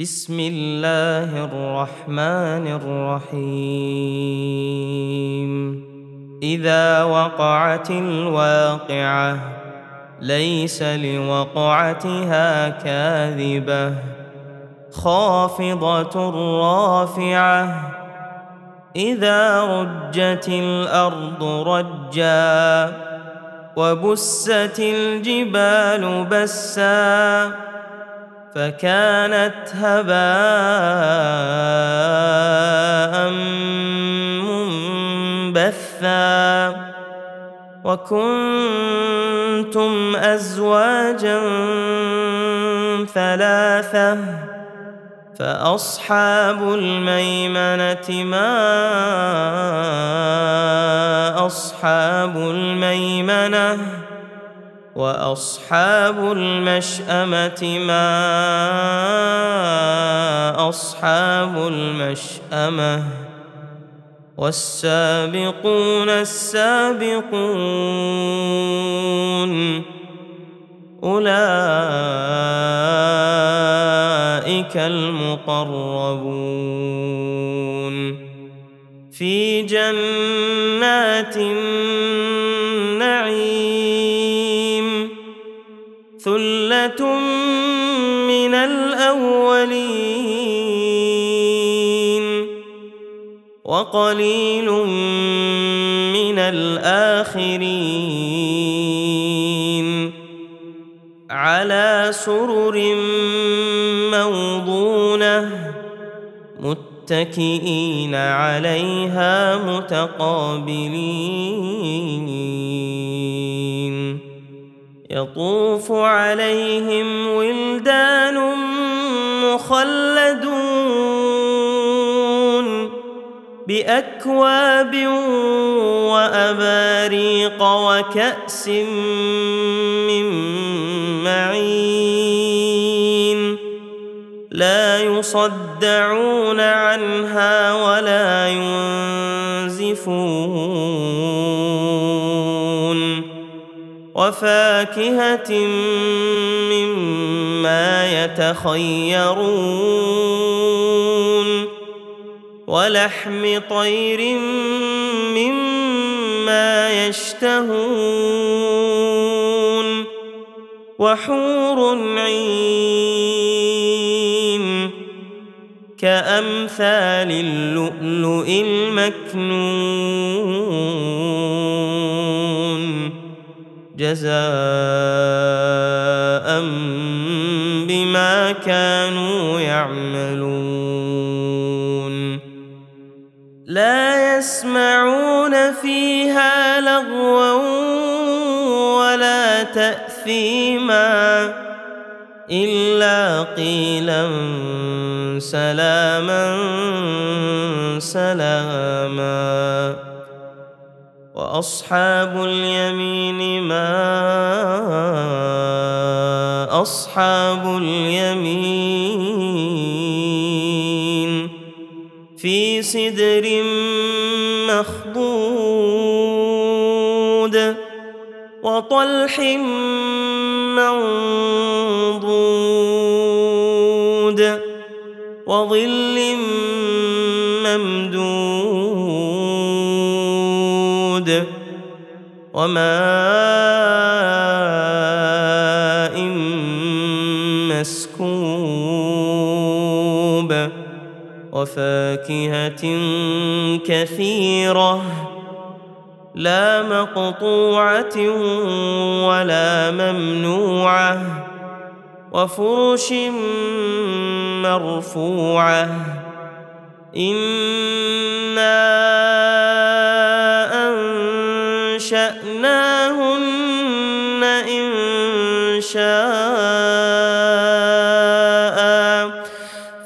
بسم الله الرحمن الرحيم. إذا وقعت الواقعة ليس لوقعتها كاذبة. خافضة رافعة. إذا رجت الأرض رجا وبست الجبال بسا فكانت هباء منبثا وكنتم أزواجا ثلاثة فأصحاب الميمنة ما أصحاب الميمنة وأصحاب المشأمة ما أصحاب المشأمة والسابقون السابقون أولئك المقربون في جنات من الأولين وقليل من الآخرين على سرر موضونة متكئين عليها متقابلين يطوف عليهم ولدان مخلدون بأكواب وأباريق وكأس من معين لا يصدعون عنها ولا ينزفون وفاكهة مما يتخيرون ولحم طير مما يشتهون وحور عين كأمثال اللؤلؤ المكنون جزاء بما كانوا يعملون. لا يسمعون فيها لغوا ولا تأثيما إلا قيلا سلاما سلاما. وأصحاب اليمين ما أصحاب اليمين في سدر مخضود وطلح منضود وظل ممدود وماء مسكوب وفاكهة كثيرة لا مقطوعة ولا ممنوعة وفرش مرفوعة إنا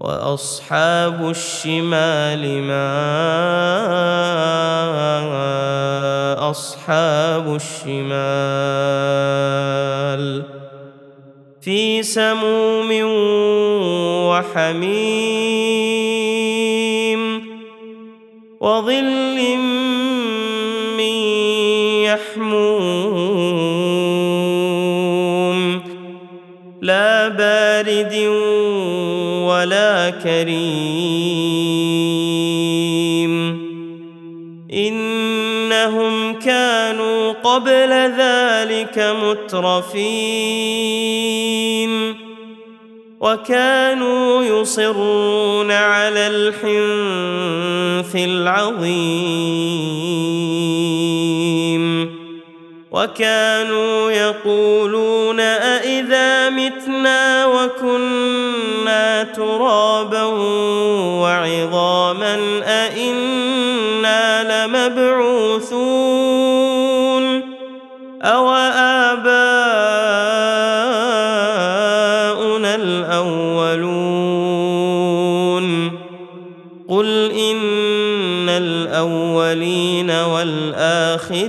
وأصحاب الشمال ما أصحاب الشمال في سموم وحميم وظل من يحموم لا بارد ولا كريم. إنهم كانوا قبل ذلك مترفين. وكانوا يصرون على الحنث العظيم. وكانوا يقولون أإذا متنا وكنا ترابا وعظاما أإنا لمبعوثون. أو آباؤنا الأولون. قل إن الأولين والآخرين.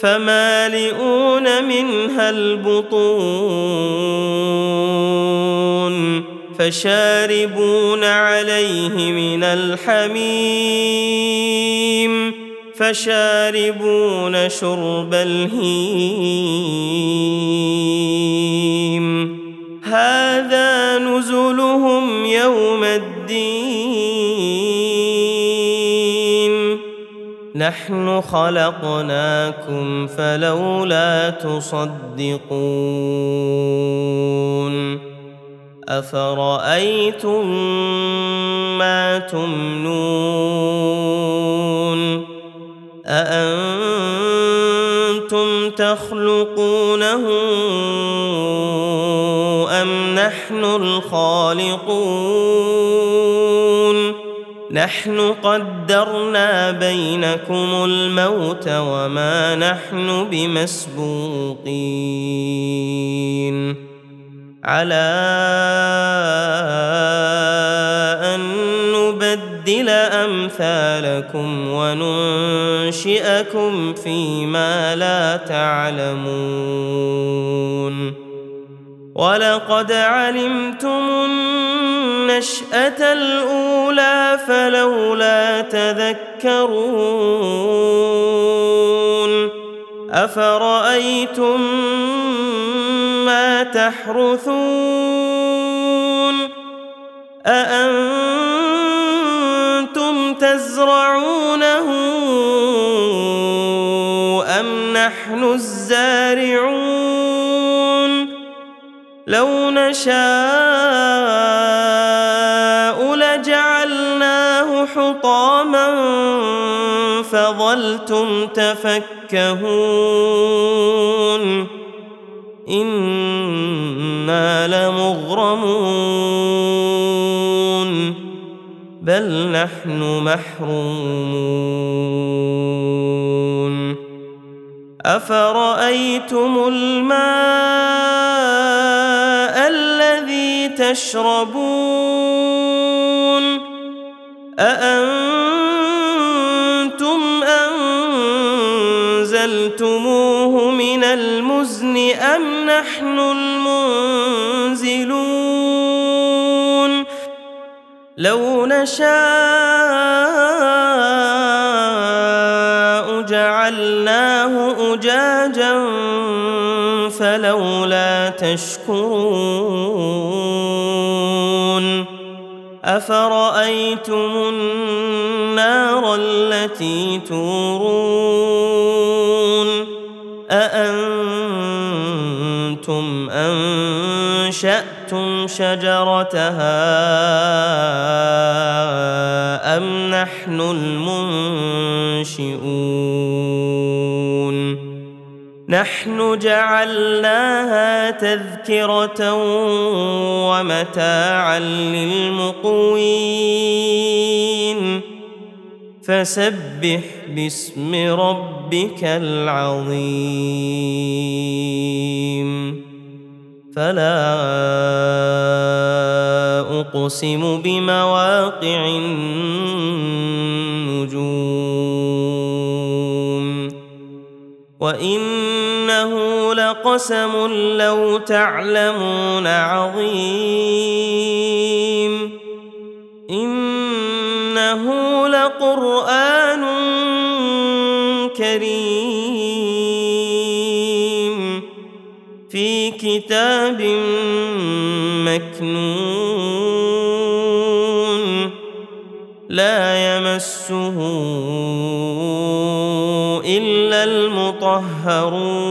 فمالئون منها البطون فشاربون عليه من الحميم فشاربون شرب الهيم. هذا نحن خلقناكم فلولا تصدقون أفرأيتم ما تمنون أأنتم تخلقونه أم نحن الخالقون نحن قدرنا بينكم الموت وما نحن بمسبوقين. على أن نبدل أمثالكم وننشئكم فيما لا تعلمون. ولقد علمتم النشأة الأولى فلولا تذكرون أفرأيتم ما تحرثون أأنتم تزرعونه أم نحن الزارعون لو نشاء لجعلناه حطاما فظلتم تفكهون أنا لمغرمون بل نحن محرومون افرايتم الماء الذي تشربون أأنتم أنزلتموه من المزن أم نحن المنزلون؟ لو نشاء جعلناه أجاجا فلولا تشكرون. افرايتم النار التي تورون أأنتم أنشأتم شجرتها أم نحن المنشئون نحن جعلناها تذكرة ومتاعا للمقوين. فسبح باسم ربك العظيم. فلا أقسم بمواقع النجوم. وانه لقسم لو تعلمون عظيم. إنه لقرآن كريم في كتاب مكنون. لا يمسه إلا المطهرون.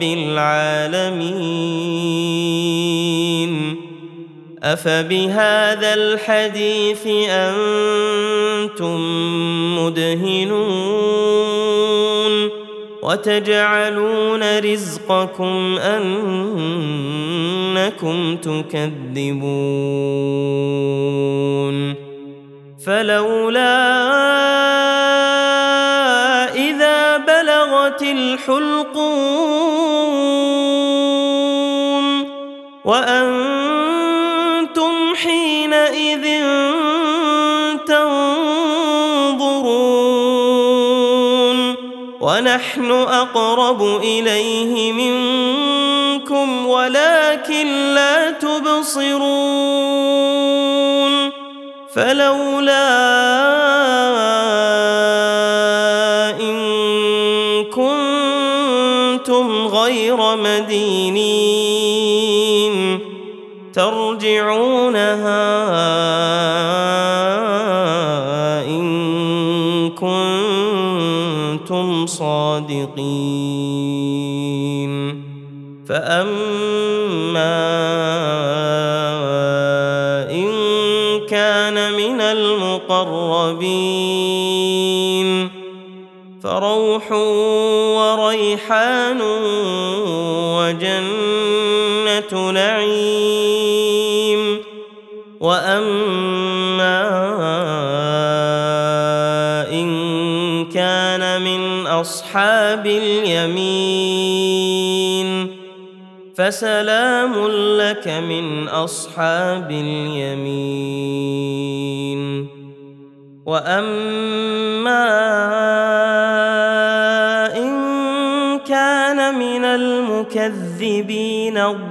رب العالمين. أفبهذا الحديث أنتم مدهنون وتجعلون رزقكم أنكم تكذبون. فلولا إذا بلغت الحلقوم وأنتم حينئذ تنظرون ونحن أقرب إليه منكم ولكن لا تبصرون فلولا ترجعونها إن كنتم صادقين. فأما إن كان من المقربين. فروح وريحان وجنة نعيم. واما ان كان من اصحاب اليمين فسلام لك من اصحاب اليمين واما ان كان من المكذبين الضالين